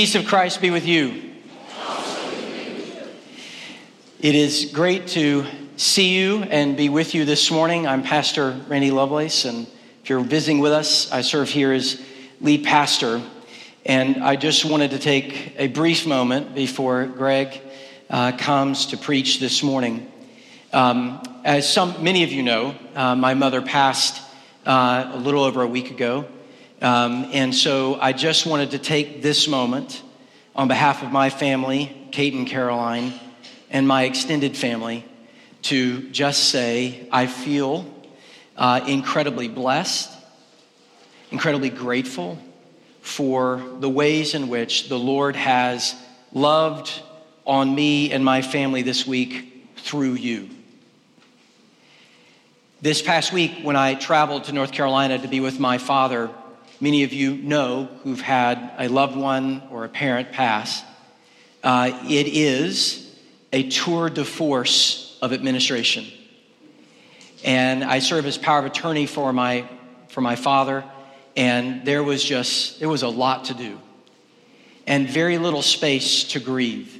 Peace of Christ be with you. It is great to see you and be with you this morning. I'm Pastor Randy Lovelace, and if you're visiting with us, I serve here as lead pastor. And I just wanted to take a brief moment before Greg uh, comes to preach this morning. Um, as some, many of you know, uh, my mother passed uh, a little over a week ago. Um, and so I just wanted to take this moment on behalf of my family, Kate and Caroline, and my extended family to just say I feel uh, incredibly blessed, incredibly grateful for the ways in which the Lord has loved on me and my family this week through you. This past week, when I traveled to North Carolina to be with my father, many of you know who've had a loved one or a parent pass, uh, it is a tour de force of administration. And I serve as power of attorney for my, for my father, and there was just, there was a lot to do and very little space to grieve.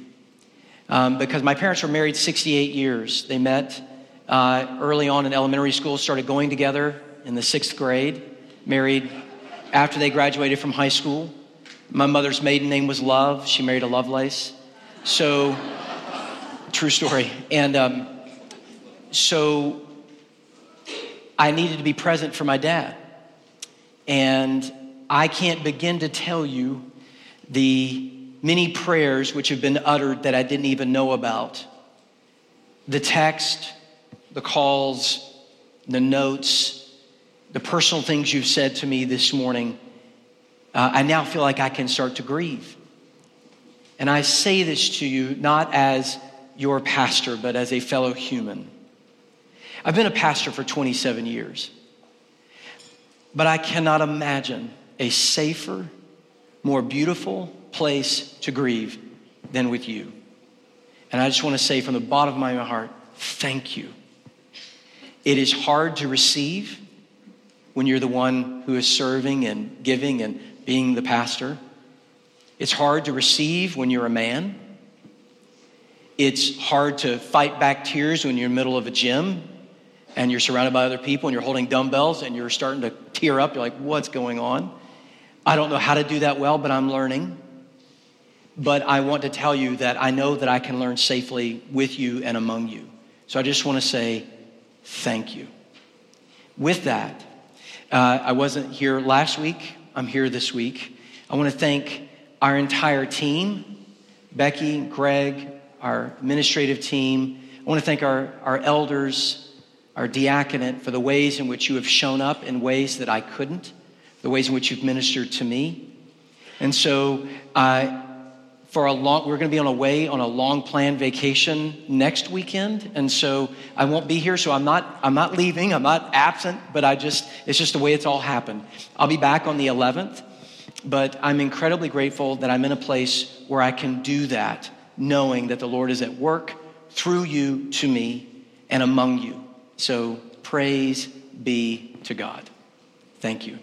Um, because my parents were married 68 years. They met uh, early on in elementary school, started going together in the sixth grade, married after they graduated from high school. My mother's maiden name was Love. She married a Lovelace. So, true story. And um, so I needed to be present for my dad. And I can't begin to tell you the many prayers which have been uttered that I didn't even know about. The text, the calls, the notes, the personal things you've said to me this morning, uh, I now feel like I can start to grieve. And I say this to you not as your pastor, but as a fellow human. I've been a pastor for 27 years, but I cannot imagine a safer, more beautiful place to grieve than with you. And I just want to say from the bottom of my heart, thank you. It is hard to receive when you're the one who is serving and giving and being the pastor. It's hard to receive when you're a man. It's hard to fight back tears when you're in the middle of a gym and you're surrounded by other people and you're holding dumbbells and you're starting to tear up. You're like, what's going on? I don't know how to do that well, but I'm learning. But I want to tell you that I know that I can learn safely with you and among you. So I just want to say thank you. With that, uh, I wasn't here last week, I'm here this week. I want to thank our entire team Becky, Greg, our administrative team. I want to thank our, our elders, our diaconate, for the ways in which you have shown up in ways that I couldn't, the ways in which you've ministered to me. And so, uh, for a long we're going to be on a way on a long planned vacation next weekend and so i won't be here so i'm not i'm not leaving i'm not absent but i just it's just the way it's all happened. I'll be back on the 11th but i'm incredibly grateful that i'm in a place where i can do that knowing that the lord is at work through you to me and among you. So praise be to god. Thank you.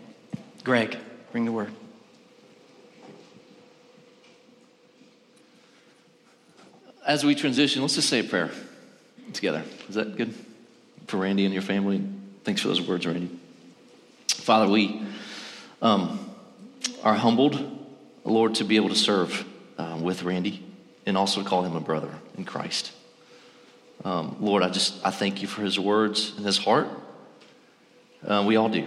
Greg bring the word as we transition, let's just say a prayer together. Is that good for Randy and your family? Thanks for those words, Randy. Father, we um, are humbled, Lord, to be able to serve uh, with Randy and also call him a brother in Christ. Um, Lord, I just I thank you for his words and his heart. Uh, we all do.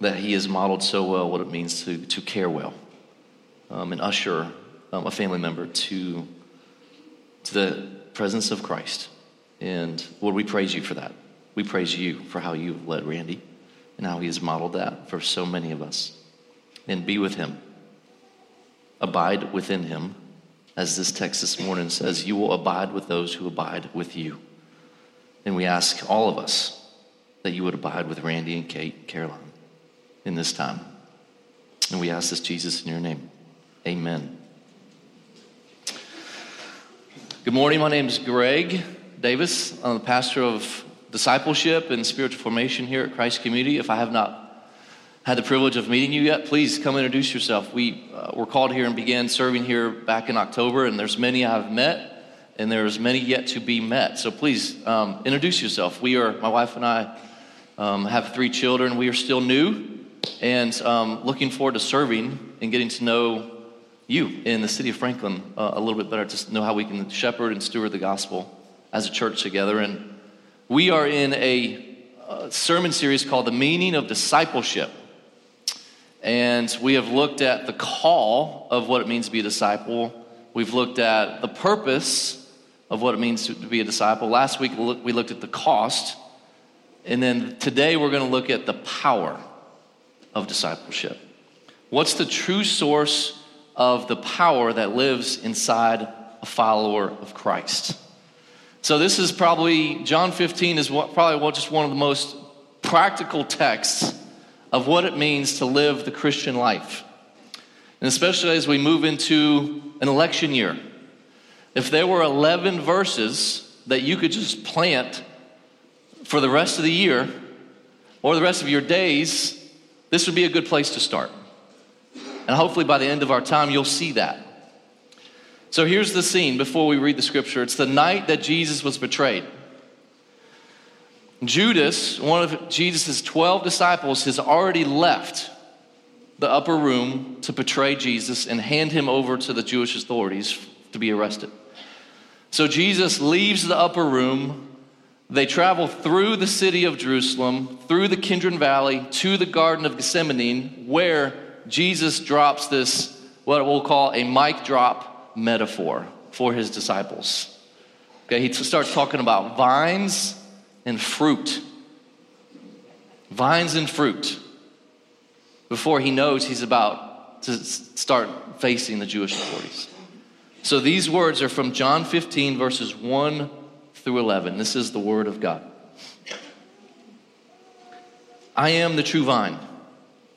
That he has modeled so well what it means to, to care well um, and usher um, a family member to to the presence of Christ. And Lord, we praise you for that. We praise you for how you've led Randy and how he has modeled that for so many of us. and be with him. Abide within him. As this text this morning says, you will abide with those who abide with you. And we ask all of us that you would abide with Randy and Kate and Caroline in this time. And we ask this, Jesus, in your name. Amen. Good morning. My name is Greg Davis. I'm the pastor of discipleship and spiritual formation here at Christ Community. If I have not had the privilege of meeting you yet, please come introduce yourself. We uh, were called here and began serving here back in October, and there's many I've met, and there's many yet to be met. So please um, introduce yourself. We are, my wife and I, um, have three children. We are still new and um, looking forward to serving and getting to know you in the city of Franklin uh, a little bit better, to know how we can shepherd and steward the gospel as a church together. And we are in a, a sermon series called The Meaning of Discipleship. And we have looked at the call of what it means to be a disciple. We've looked at the purpose of what it means to be a disciple. Last week we looked at the cost. And then today we're going to look at the power of discipleship. What's the true source of the power that lives inside a follower of Christ? So this is probably John 15 is what, probably just one of the most practical texts of what it means to live the Christian life. And especially as we move into an election year. If there were 11 verses that you could just plant for the rest of the year or the rest of your days, this would be a good place to start. And hopefully by the end of our time, you'll see that. So here's the scene before we read the scripture it's the night that Jesus was betrayed. Judas, one of Jesus' 12 disciples, has already left the upper room to betray Jesus and hand him over to the Jewish authorities to be arrested. So Jesus leaves the upper room. They travel through the city of Jerusalem, through the Kidron Valley, to the Garden of Gethsemane, where Jesus drops this, what we'll call a mic drop metaphor for his disciples. Okay, he starts talking about vines and fruit. Vines and fruit. Before he knows he's about to start facing the Jewish authorities. So these words are from John 15, verses 1 through 11. This is the word of God. I am the true vine,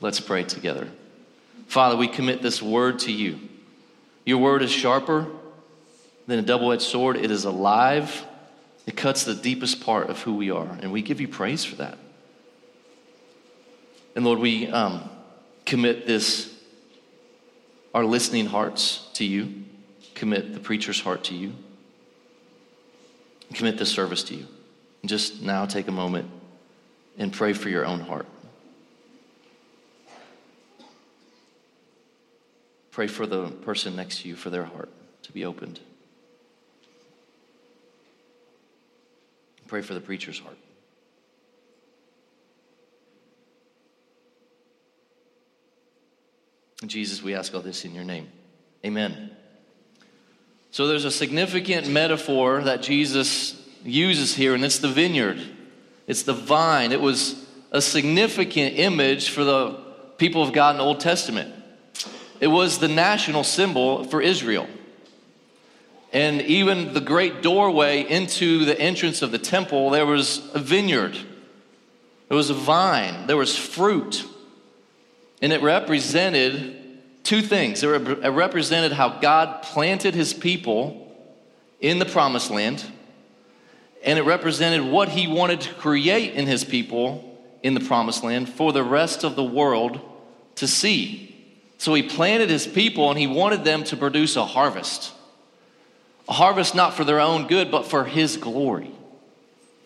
Let's pray together. Father, we commit this word to you. Your word is sharper than a double edged sword, it is alive. It cuts the deepest part of who we are, and we give you praise for that. And Lord, we um, commit this, our listening hearts to you, commit the preacher's heart to you, commit this service to you. And just now take a moment and pray for your own heart. Pray for the person next to you for their heart to be opened. Pray for the preacher's heart. Jesus, we ask all this in your name. Amen. So there's a significant metaphor that Jesus uses here, and it's the vineyard, it's the vine. It was a significant image for the people of God in the Old Testament. It was the national symbol for Israel. And even the great doorway into the entrance of the temple, there was a vineyard. There was a vine. There was fruit. And it represented two things. It represented how God planted his people in the promised land, and it represented what he wanted to create in his people in the promised land for the rest of the world to see. So he planted his people and he wanted them to produce a harvest. A harvest not for their own good, but for his glory,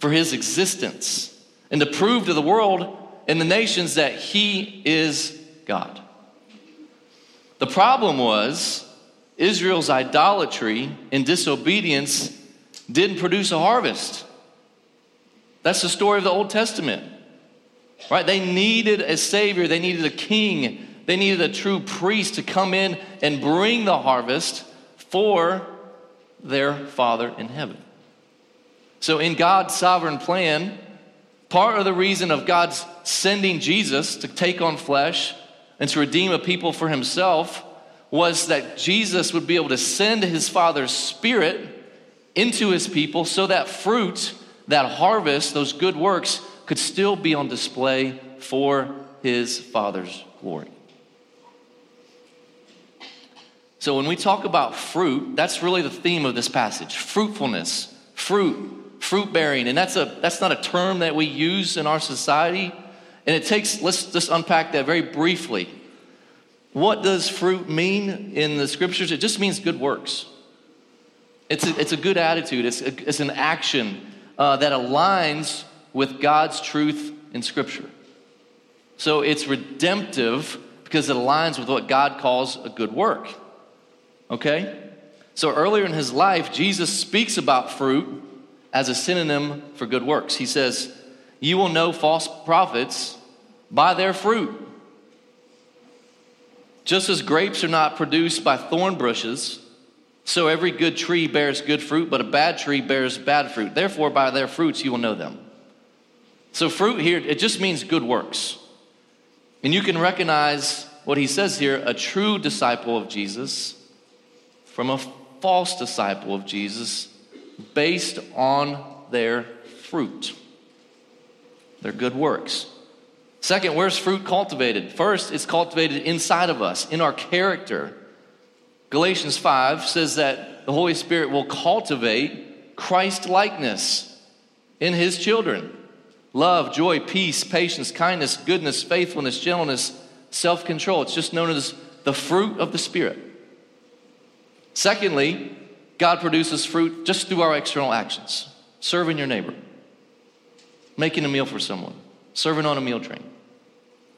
for his existence, and to prove to the world and the nations that he is God. The problem was Israel's idolatry and disobedience didn't produce a harvest. That's the story of the Old Testament. Right? They needed a savior, they needed a king, they needed a true priest to come in and bring the harvest for their Father in heaven. So, in God's sovereign plan, part of the reason of God's sending Jesus to take on flesh and to redeem a people for himself was that Jesus would be able to send his Father's Spirit into his people so that fruit, that harvest, those good works could still be on display for his Father's glory. So when we talk about fruit, that's really the theme of this passage fruitfulness, fruit, fruit bearing. And that's, a, that's not a term that we use in our society. And it takes, let's just unpack that very briefly. What does fruit mean in the scriptures? It just means good works. It's a, it's a good attitude, it's, a, it's an action uh, that aligns with God's truth in scripture. So it's redemptive because it aligns with what God calls a good work. Okay? So earlier in his life, Jesus speaks about fruit as a synonym for good works. He says, You will know false prophets by their fruit. Just as grapes are not produced by thorn bushes, so every good tree bears good fruit, but a bad tree bears bad fruit. Therefore, by their fruits you will know them. So, fruit here, it just means good works. And you can recognize what he says here a true disciple of Jesus from a false disciple of Jesus based on their fruit, their good works. Second, where's fruit cultivated? First, it's cultivated inside of us, in our character. Galatians 5 says that the Holy Spirit will cultivate Christ likeness in his children love, joy, peace, patience, kindness, goodness, faithfulness, gentleness, self control. It's just known as the fruit of the Spirit. Secondly, God produces fruit just through our external actions serving your neighbor, making a meal for someone, serving on a meal train.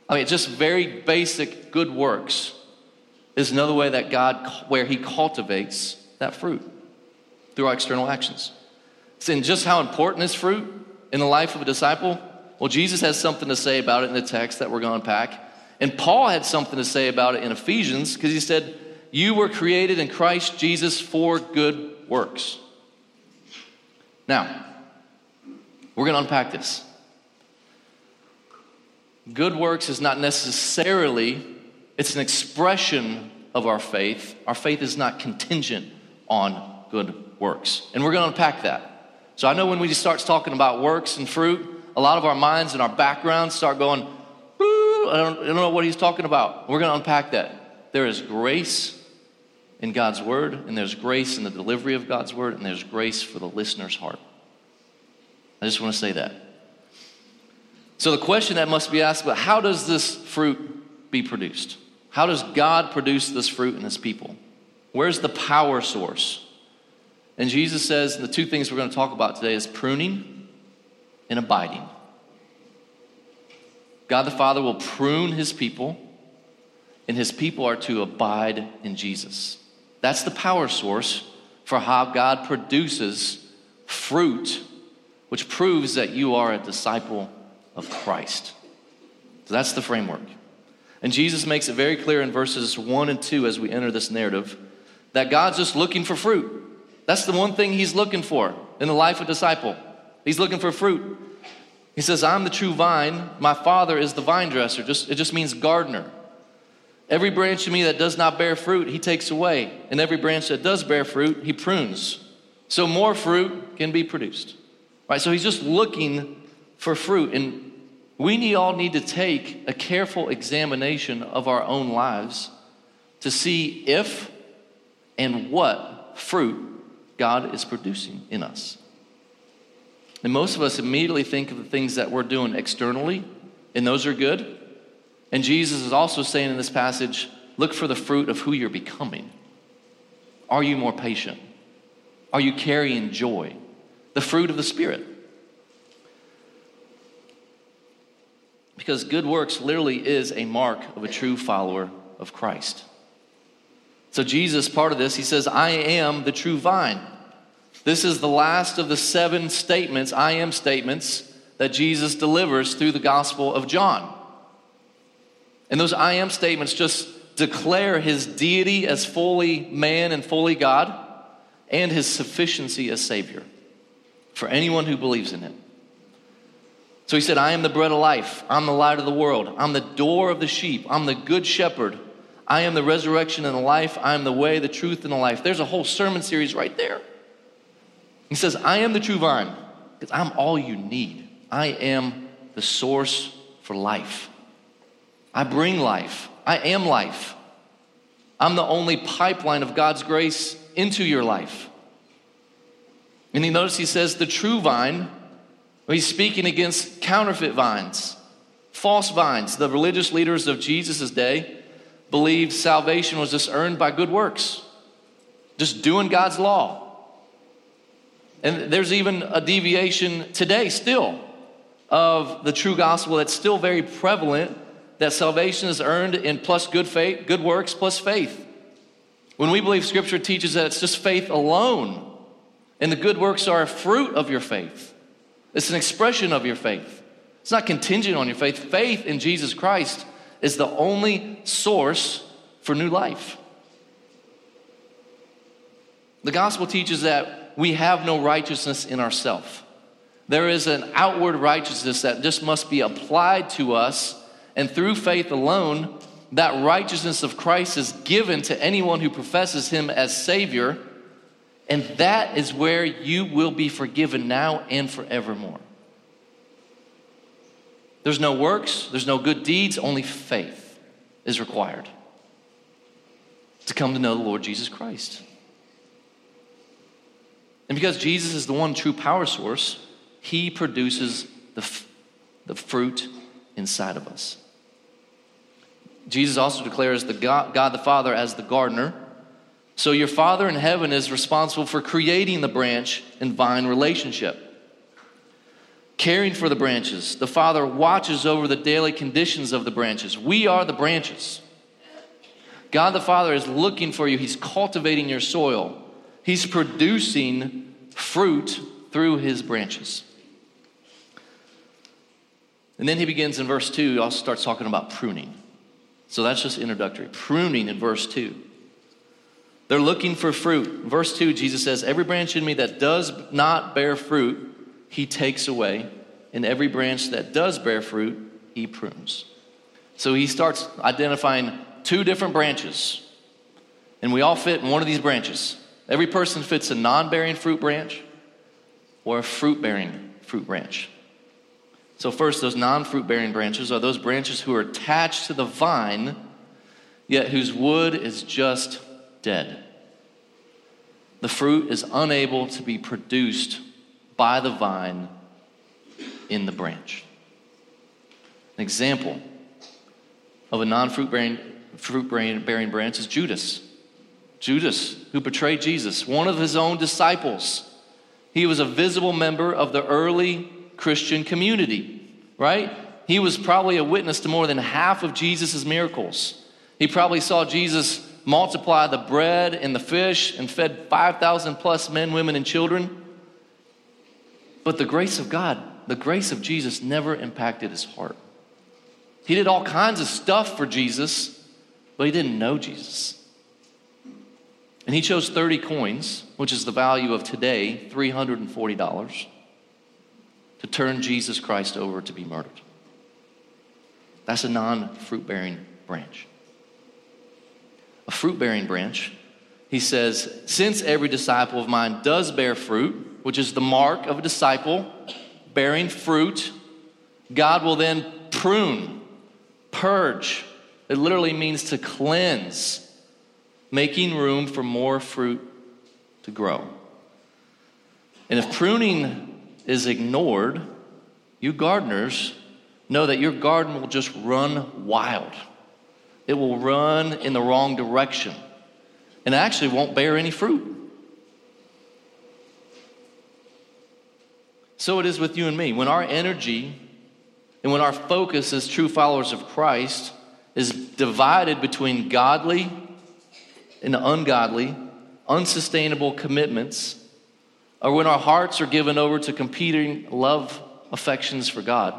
I mean, just very basic good works is another way that God, where He cultivates that fruit through our external actions. And just how important is fruit in the life of a disciple? Well, Jesus has something to say about it in the text that we're going to unpack. And Paul had something to say about it in Ephesians because he said, you were created in Christ Jesus for good works. Now, we're going to unpack this. Good works is not necessarily, it's an expression of our faith. Our faith is not contingent on good works. And we're going to unpack that. So I know when we start talking about works and fruit, a lot of our minds and our backgrounds start going, I don't, I don't know what he's talking about. We're going to unpack that. There is grace in God's word, and there's grace in the delivery of God's word, and there's grace for the listener's heart. I just want to say that. So, the question that must be asked about how does this fruit be produced? How does God produce this fruit in his people? Where's the power source? And Jesus says the two things we're going to talk about today is pruning and abiding. God the Father will prune his people, and his people are to abide in Jesus. That's the power source for how God produces fruit, which proves that you are a disciple of Christ. So that's the framework. And Jesus makes it very clear in verses 1 and 2 as we enter this narrative that God's just looking for fruit. That's the one thing he's looking for in the life of a disciple. He's looking for fruit. He says, I'm the true vine, my father is the vine dresser. Just, it just means gardener. Every branch in me that does not bear fruit, he takes away. And every branch that does bear fruit, he prunes. So more fruit can be produced. Right? So he's just looking for fruit. And we need, all need to take a careful examination of our own lives to see if and what fruit God is producing in us. And most of us immediately think of the things that we're doing externally, and those are good. And Jesus is also saying in this passage look for the fruit of who you're becoming. Are you more patient? Are you carrying joy? The fruit of the Spirit. Because good works literally is a mark of a true follower of Christ. So, Jesus, part of this, he says, I am the true vine. This is the last of the seven statements, I am statements, that Jesus delivers through the Gospel of John. And those I am statements just declare his deity as fully man and fully God and his sufficiency as Savior for anyone who believes in him. So he said, I am the bread of life. I'm the light of the world. I'm the door of the sheep. I'm the good shepherd. I am the resurrection and the life. I am the way, the truth, and the life. There's a whole sermon series right there. He says, I am the true vine because I'm all you need. I am the source for life. I bring life. I am life. I'm the only pipeline of God's grace into your life. And he notice he says, the true vine, he's speaking against counterfeit vines, false vines. The religious leaders of Jesus' day believed salvation was just earned by good works, just doing God's law. And there's even a deviation today, still, of the true gospel that's still very prevalent that salvation is earned in plus good faith, good works plus faith. When we believe scripture teaches that it's just faith alone, and the good works are a fruit of your faith, it's an expression of your faith. It's not contingent on your faith. Faith in Jesus Christ is the only source for new life. The gospel teaches that we have no righteousness in ourselves. There is an outward righteousness that just must be applied to us, and through faith alone, that righteousness of Christ is given to anyone who professes Him as Savior, and that is where you will be forgiven now and forevermore. There's no works, there's no good deeds, only faith is required to come to know the Lord Jesus Christ. And because Jesus is the one true power source, he produces the, f- the fruit inside of us. Jesus also declares the God, God the Father as the gardener. So your Father in heaven is responsible for creating the branch and vine relationship. Caring for the branches. The Father watches over the daily conditions of the branches. We are the branches. God the Father is looking for you. He's cultivating your soil. He's producing fruit through his branches. And then he begins in verse 2, he also starts talking about pruning. So that's just introductory. Pruning in verse 2. They're looking for fruit. Verse 2, Jesus says, Every branch in me that does not bear fruit, he takes away. And every branch that does bear fruit, he prunes. So he starts identifying two different branches. And we all fit in one of these branches. Every person fits a non bearing fruit branch or a fruit bearing fruit branch. So, first, those non fruit bearing branches are those branches who are attached to the vine, yet whose wood is just dead. The fruit is unable to be produced by the vine in the branch. An example of a non fruit bearing, branch is Judas. Judas, who betrayed Jesus, one of his own disciples. He was a visible member of the early Christian community, right? He was probably a witness to more than half of Jesus' miracles. He probably saw Jesus multiply the bread and the fish and fed 5,000 plus men, women, and children. But the grace of God, the grace of Jesus never impacted his heart. He did all kinds of stuff for Jesus, but he didn't know Jesus. And he chose 30 coins, which is the value of today, $340, to turn Jesus Christ over to be murdered. That's a non fruit bearing branch. A fruit bearing branch, he says, since every disciple of mine does bear fruit, which is the mark of a disciple bearing fruit, God will then prune, purge. It literally means to cleanse making room for more fruit to grow. And if pruning is ignored, you gardeners know that your garden will just run wild. It will run in the wrong direction and actually won't bear any fruit. So it is with you and me. When our energy and when our focus as true followers of Christ is divided between godly and ungodly, unsustainable commitments, or when our hearts are given over to competing love affections for God,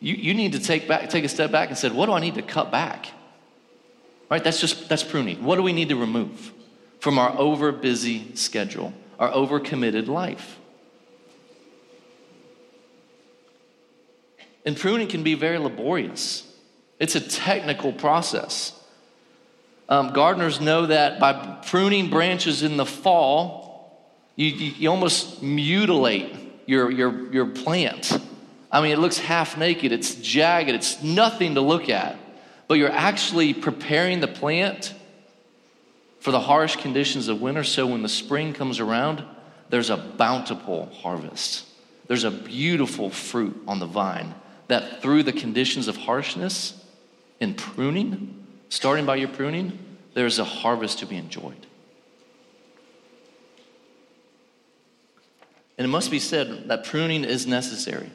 you, you need to take, back, take a step back and say, what do I need to cut back? Right? That's just that's pruning. What do we need to remove from our over busy schedule, our over committed life? And pruning can be very laborious. It's a technical process. Um, gardeners know that by pruning branches in the fall, you, you, you almost mutilate your, your, your plant. I mean, it looks half naked, it's jagged, it's nothing to look at. But you're actually preparing the plant for the harsh conditions of winter so when the spring comes around, there's a bountiful harvest. There's a beautiful fruit on the vine that through the conditions of harshness and pruning, starting by your pruning, there's a harvest to be enjoyed. And it must be said that pruning is necessary.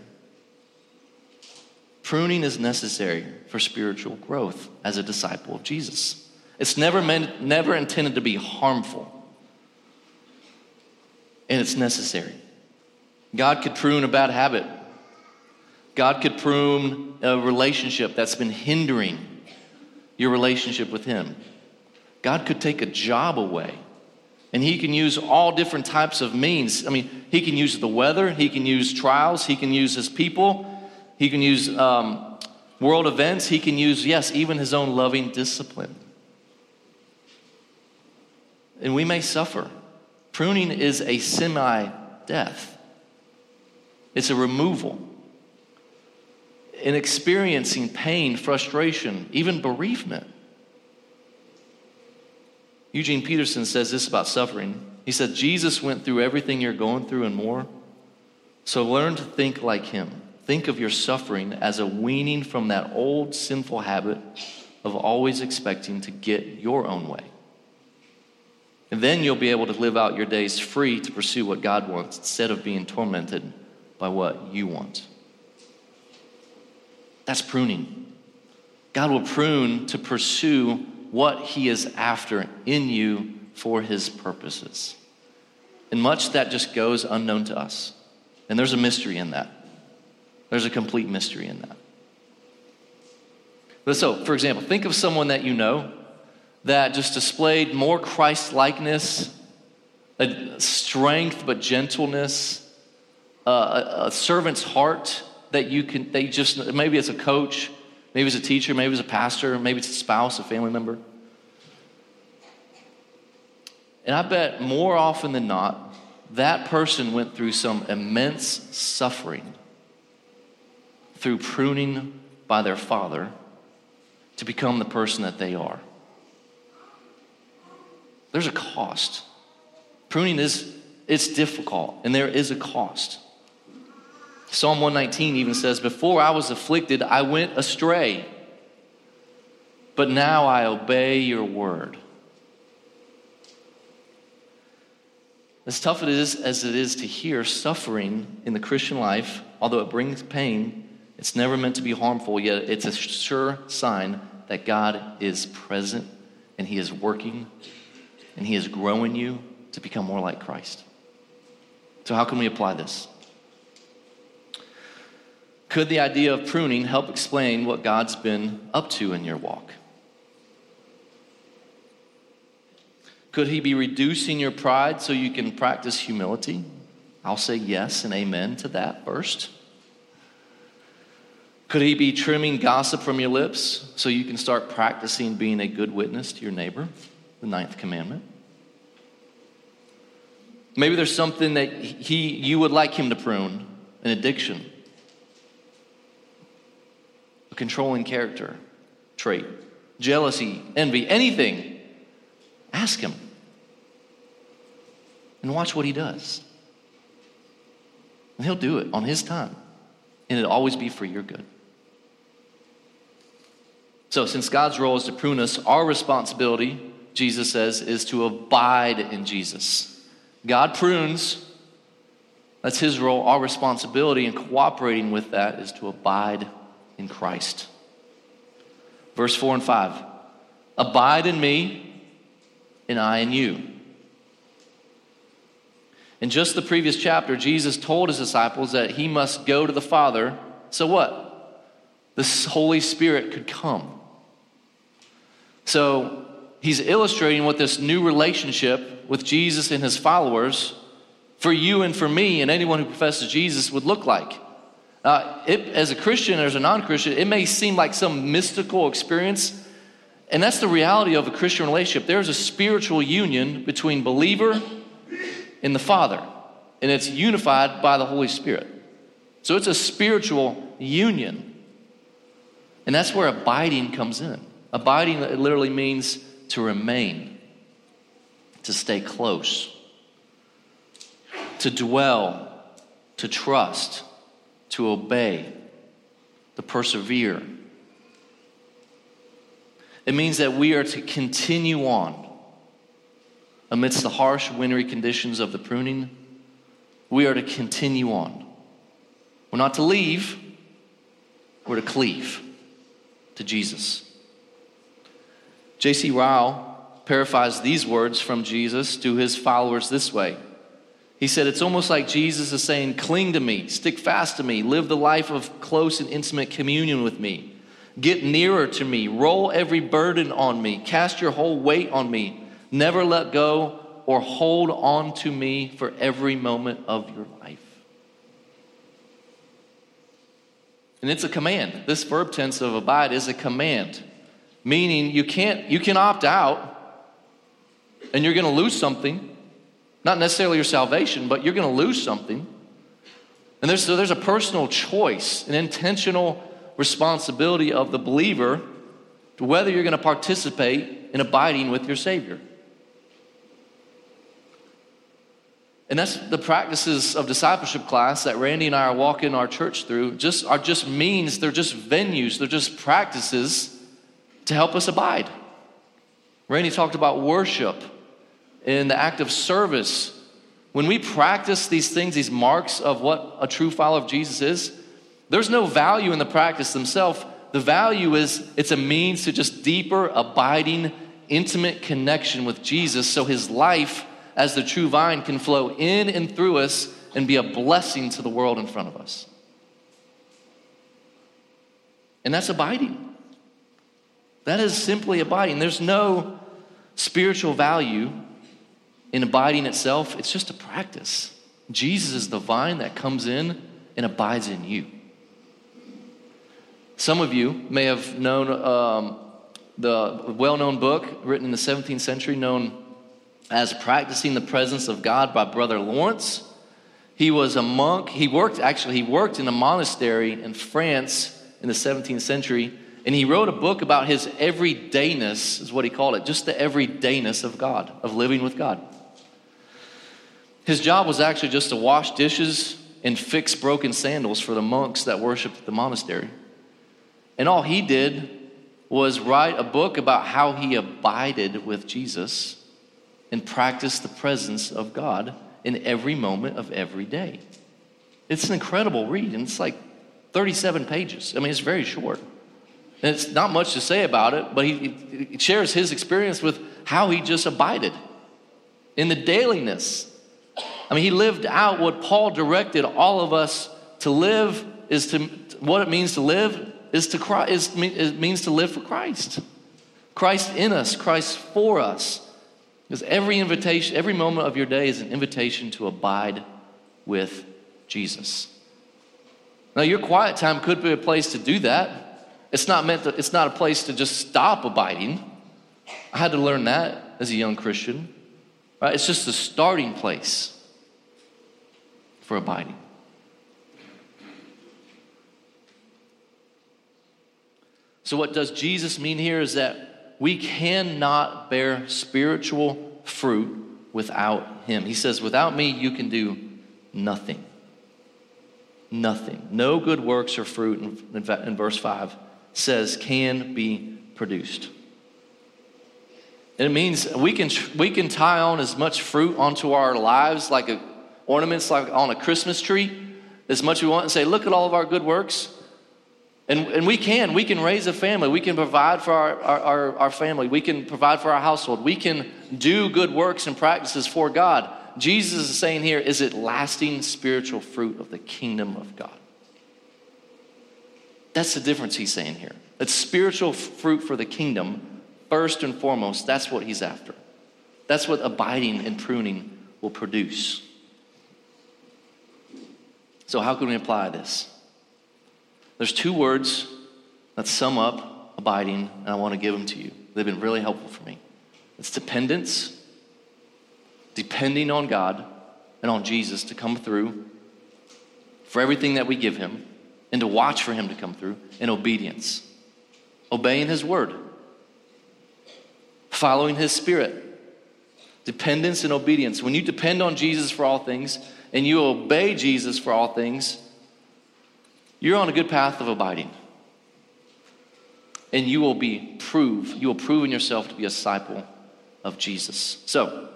Pruning is necessary for spiritual growth as a disciple of Jesus. It's never meant, never intended to be harmful. And it's necessary. God could prune a bad habit. God could prune a relationship that's been hindering your relationship with Him. God could take a job away. And He can use all different types of means. I mean, He can use the weather, He can use trials, He can use His people, He can use um, world events, He can use, yes, even His own loving discipline. And we may suffer. Pruning is a semi death, it's a removal in experiencing pain, frustration, even bereavement. Eugene Peterson says this about suffering. He said, Jesus went through everything you're going through and more. So learn to think like him. Think of your suffering as a weaning from that old sinful habit of always expecting to get your own way. And then you'll be able to live out your days free to pursue what God wants instead of being tormented by what you want. That's pruning. God will prune to pursue what He is after in you for His purposes. And much that just goes unknown to us. And there's a mystery in that. There's a complete mystery in that. So, for example, think of someone that you know that just displayed more Christ likeness, strength but gentleness, uh, a, a servant's heart that you can, they just, maybe it's a coach, maybe it's a teacher, maybe it's a pastor, maybe it's a spouse, a family member. And I bet more often than not, that person went through some immense suffering through pruning by their father to become the person that they are. There's a cost. Pruning is it's difficult and there is a cost. Psalm 119 even says, Before I was afflicted, I went astray, but now I obey your word. As tough it is as it is to hear, suffering in the Christian life, although it brings pain, it's never meant to be harmful, yet it's a sure sign that God is present and He is working and He is growing you to become more like Christ. So, how can we apply this? Could the idea of pruning help explain what God's been up to in your walk? Could He be reducing your pride so you can practice humility? I'll say yes and amen to that first. Could He be trimming gossip from your lips so you can start practicing being a good witness to your neighbor? The ninth commandment. Maybe there's something that he, you would like him to prune an addiction, a controlling character trait, jealousy, envy, anything. Ask him and watch what he does. And he'll do it on his time, and it'll always be for your good. So, since God's role is to prune us, our responsibility, Jesus says, is to abide in Jesus. God prunes, that's his role. Our responsibility in cooperating with that is to abide in Christ. Verse 4 and 5 Abide in me, and I in you. In just the previous chapter, Jesus told his disciples that he must go to the Father. So what? The Holy Spirit could come. So he's illustrating what this new relationship with Jesus and his followers for you and for me and anyone who professes Jesus would look like. Uh, it, as a Christian or as a non Christian, it may seem like some mystical experience, and that's the reality of a Christian relationship. There's a spiritual union between believer and the Father, and it's unified by the Holy Spirit. So it's a spiritual union. And that's where abiding comes in. Abiding literally means to remain, to stay close, to dwell, to trust, to obey, to persevere. It means that we are to continue on amidst the harsh, wintry conditions of the pruning. We are to continue on. We're not to leave, we're to cleave to Jesus. J.C. Ryle paraphrased these words from Jesus to his followers this way. He said, It's almost like Jesus is saying, Cling to me, stick fast to me, live the life of close and intimate communion with me. Get nearer to me, roll every burden on me, cast your whole weight on me, never let go or hold on to me for every moment of your life. And it's a command. This verb tense of abide is a command meaning you can't you can opt out and you're going to lose something not necessarily your salvation but you're going to lose something. And there's, so there's a personal choice an intentional responsibility of the believer to whether you're going to participate in abiding with your savior. And that's the practices of discipleship class that randy and i are walking our church through just are just means they're just venues they're just practices to help us abide. Randy talked about worship in the act of service. When we practice these things, these marks of what a true follower of Jesus is, there's no value in the practice themselves. The value is it's a means to just deeper, abiding, intimate connection with Jesus so his life as the true vine can flow in and through us and be a blessing to the world in front of us. And that's abiding. That is simply abiding. There's no spiritual value in abiding itself, it's just a practice. Jesus is the vine that comes in and abides in you. Some of you may have known um, the well known book written in the 17th century known as Practicing the Presence of God by Brother Lawrence. He was a monk. He worked, actually, he worked in a monastery in France in the 17th century and he wrote a book about his everydayness, is what he called it, just the everydayness of God, of living with God. His job was actually just to wash dishes and fix broken sandals for the monks that worshiped at the monastery. And all he did was write a book about how he abided with Jesus and practiced the presence of God in every moment of every day. It's an incredible read, and it's like 37 pages. I mean, it's very short. And it's not much to say about it, but he, he shares his experience with how he just abided in the dailiness. I mean, he lived out what Paul directed all of us to live is to what it means to live is to Christ, is, it means to live for Christ. Christ in us, Christ for us. Because every invitation, every moment of your day is an invitation to abide with Jesus. Now, your quiet time could be a place to do that. It's not meant to, it's not a place to just stop abiding. I had to learn that as a young Christian. Right? It's just a starting place for abiding. So, what does Jesus mean here is that we cannot bear spiritual fruit without Him. He says, Without me, you can do nothing. Nothing. No good works or fruit, in, in verse 5 says, can be produced. And it means we can, we can tie on as much fruit onto our lives, like a, ornaments like on a Christmas tree, as much as we want, and say, Look at all of our good works. And, and we can. We can raise a family. We can provide for our, our, our, family. We can provide for our household. We can do good works and practices for God. Jesus is saying here, is it lasting spiritual fruit of the kingdom of God? That's the difference he's saying here. It's spiritual fruit for the kingdom, first and foremost. That's what he's after. That's what abiding and pruning will produce. So, how can we apply this? There's two words that sum up abiding, and I want to give them to you. They've been really helpful for me. It's dependence, depending on God and on Jesus to come through for everything that we give Him and to watch for Him to come through, and obedience, obeying His word, following His Spirit. Dependence and obedience. When you depend on Jesus for all things and you obey Jesus for all things, you're on a good path of abiding. And you will be prove, you will prove in yourself to be a disciple of Jesus. So,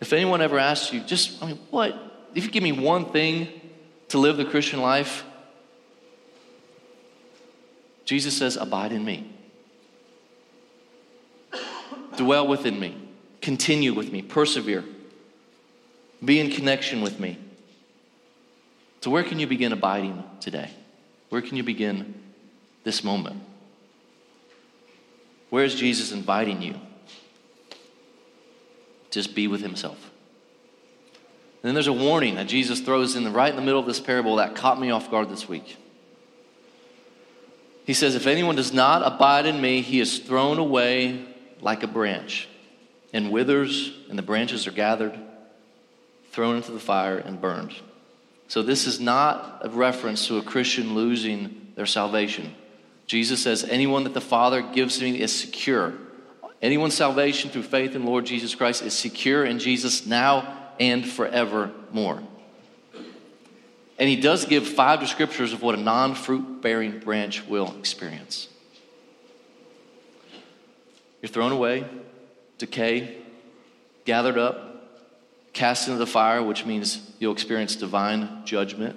if anyone ever asks you, just, I mean, what? If you give me one thing to live the Christian life, Jesus says, Abide in me. Dwell within me. Continue with me. Persevere. Be in connection with me. So, where can you begin abiding today? Where can you begin this moment? Where is Jesus inviting you? Just be with himself. And then there's a warning that Jesus throws in the, right in the middle of this parable that caught me off guard this week. He says, If anyone does not abide in me, he is thrown away like a branch and withers, and the branches are gathered, thrown into the fire, and burned. So, this is not a reference to a Christian losing their salvation. Jesus says, Anyone that the Father gives me is secure. Anyone's salvation through faith in Lord Jesus Christ is secure in Jesus now and forevermore. And he does give five descriptors of what a non fruit bearing branch will experience. You're thrown away, decay, gathered up, cast into the fire, which means you'll experience divine judgment.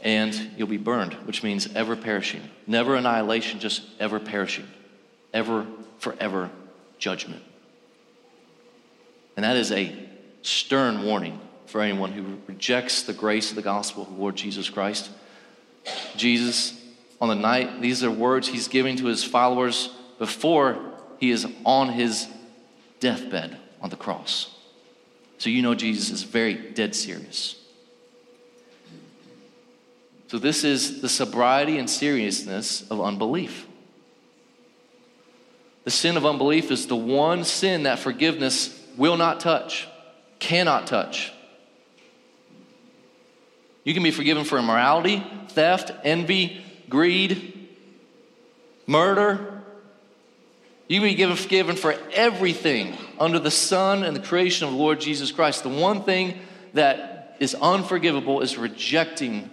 And you'll be burned, which means ever perishing. Never annihilation, just ever perishing. Ever, forever judgment. And that is a stern warning for anyone who rejects the grace of the gospel of the Lord Jesus Christ. Jesus, on the night, these are words he's giving to his followers before he is on his deathbed on the cross. So you know Jesus is very dead serious. So this is the sobriety and seriousness of unbelief. The sin of unbelief is the one sin that forgiveness will not touch, cannot touch. You can be forgiven for immorality, theft, envy, greed, murder, you can be given, forgiven for everything under the sun and the creation of the Lord Jesus Christ. The one thing that is unforgivable is rejecting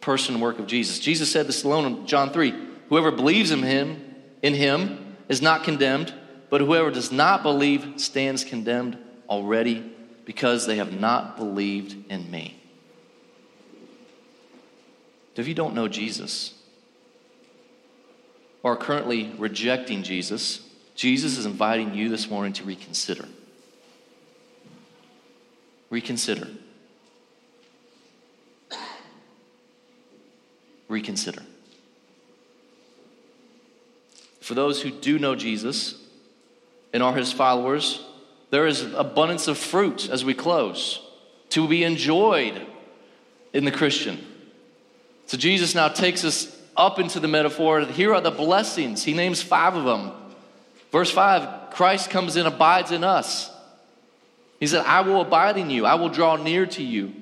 person and work of Jesus. Jesus said this alone in John 3 Whoever believes in him, in him is not condemned, but whoever does not believe stands condemned already because they have not believed in me. If you don't know Jesus, or are currently rejecting Jesus, Jesus is inviting you this morning to reconsider. Reconsider. reconsider. For those who do know Jesus and are his followers, there is abundance of fruit as we close to be enjoyed in the Christian. So Jesus now takes us up into the metaphor. Here are the blessings. He names five of them. Verse 5 Christ comes and abides in us. He said, I will abide in you, I will draw near to you.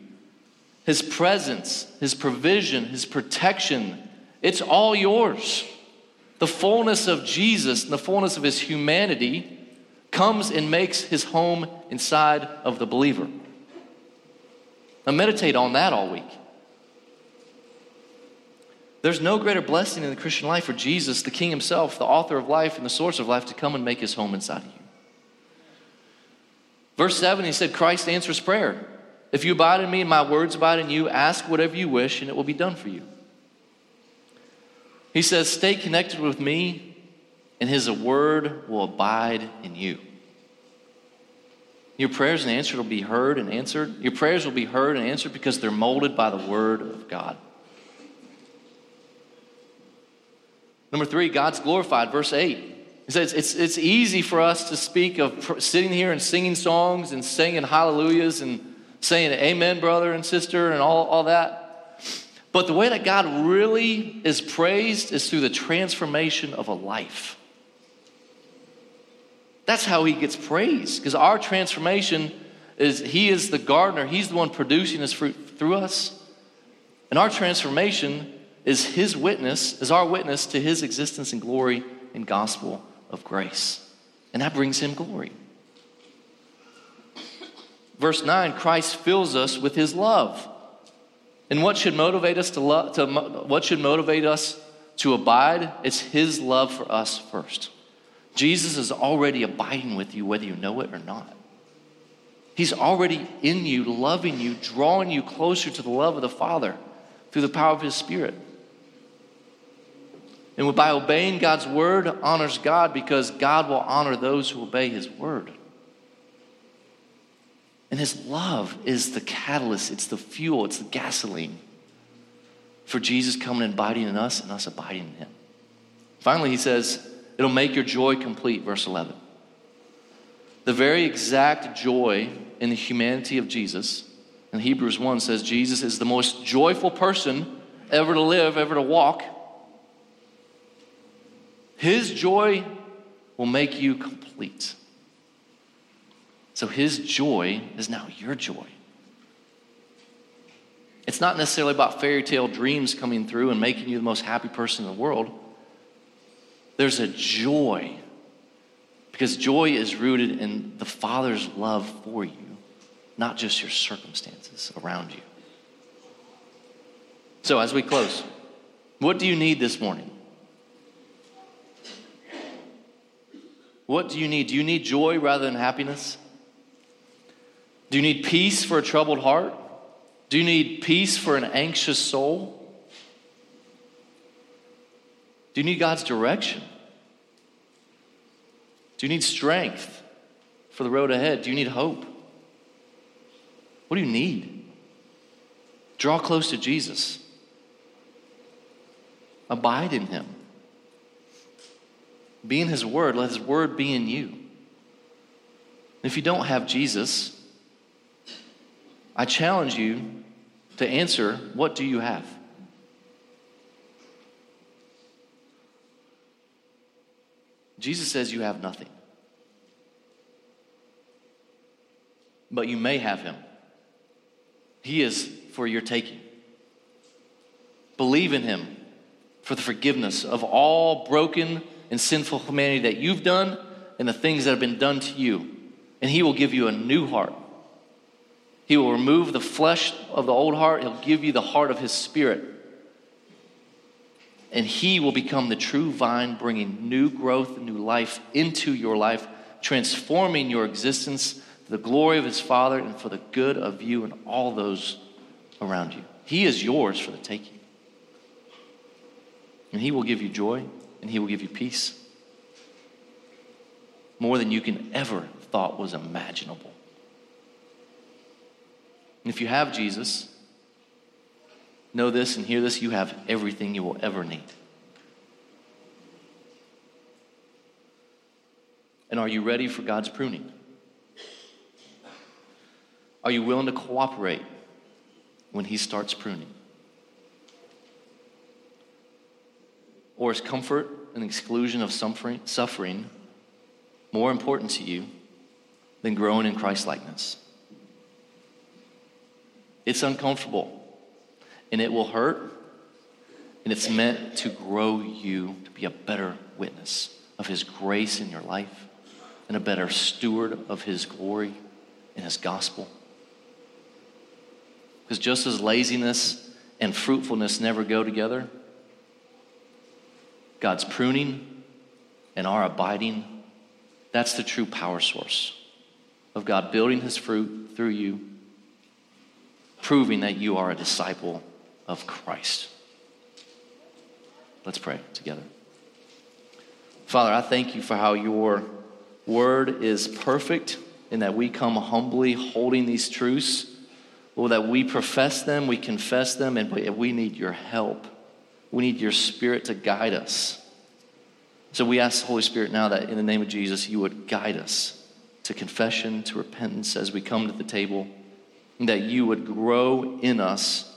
His presence, His provision, His protection, it's all yours. The fullness of Jesus and the fullness of His humanity comes and makes His home inside of the believer. Now, meditate on that all week. There's no greater blessing in the Christian life for Jesus, the King Himself, the author of life and the source of life, to come and make His home inside of you. Verse 7, He said, Christ answers prayer. If you abide in me and my words abide in you, ask whatever you wish and it will be done for you. He says, Stay connected with me, and His word will abide in you. Your prayers and answered will be heard and answered. Your prayers will be heard and answered because they're molded by the word of God. Number three, God's glorified. Verse 8. He says it's, it's easy for us to speak of sitting here and singing songs and singing hallelujahs and saying amen, brother and sister, and all, all that. But the way that God really is praised is through the transformation of a life. That's how he gets praised, because our transformation is he is the gardener, he's the one producing his fruit through us. And our transformation is his witness, is our witness to his existence and glory and gospel of grace. And that brings him glory. Verse 9 Christ fills us with his love. And what should motivate us to love to what should motivate us to abide? It's his love for us first. Jesus is already abiding with you whether you know it or not. He's already in you, loving you, drawing you closer to the love of the Father through the power of his Spirit. And by obeying God's word honors God because God will honor those who obey his word. And his love is the catalyst, it's the fuel, it's the gasoline for Jesus coming and abiding in us and us abiding in him. Finally, he says, It'll make your joy complete, verse 11. The very exact joy in the humanity of Jesus, in Hebrews 1 says Jesus is the most joyful person ever to live, ever to walk. His joy will make you complete. So his joy is now your joy. It's not necessarily about fairy tale dreams coming through and making you the most happy person in the world. There's a joy because joy is rooted in the Father's love for you, not just your circumstances around you. So, as we close, what do you need this morning? What do you need? Do you need joy rather than happiness? Do you need peace for a troubled heart? Do you need peace for an anxious soul? Do you need God's direction? Do you need strength for the road ahead? Do you need hope? What do you need? Draw close to Jesus. Abide in Him. Be in His Word. Let His Word be in you. If you don't have Jesus, I challenge you to answer what do you have? Jesus says you have nothing. But you may have him. He is for your taking. Believe in him for the forgiveness of all broken and sinful humanity that you've done and the things that have been done to you. And he will give you a new heart he will remove the flesh of the old heart, He'll give you the heart of His Spirit. And He will become the true vine, bringing new growth and new life into your life, transforming your existence for the glory of His Father and for the good of you and all those around you. He is yours for the taking. And He will give you joy and He will give you peace more than you can ever thought was imaginable. And if you have Jesus, know this and hear this you have everything you will ever need. And are you ready for God's pruning? Are you willing to cooperate when He starts pruning? Or is comfort and exclusion of suffering, suffering more important to you than growing in Christ likeness? It's uncomfortable and it will hurt, and it's meant to grow you to be a better witness of His grace in your life and a better steward of His glory and His gospel. Because just as laziness and fruitfulness never go together, God's pruning and our abiding, that's the true power source of God building His fruit through you, proving that you are a disciple of Christ. Let's pray together. Father, I thank you for how your word is perfect and that we come humbly holding these truths. Lord, that we profess them, we confess them, and we need your help. We need your spirit to guide us. So we ask the Holy Spirit now that in the name of Jesus, you would guide us to confession, to repentance as we come to the table, and that you would grow in us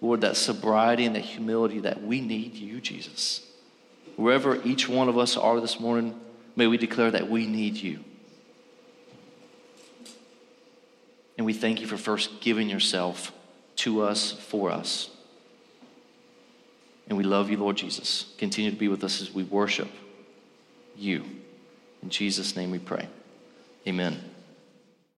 Lord, that sobriety and that humility that we need you, Jesus. Wherever each one of us are this morning, may we declare that we need you. And we thank you for first giving yourself to us, for us. And we love you, Lord Jesus. Continue to be with us as we worship you. In Jesus' name we pray. Amen.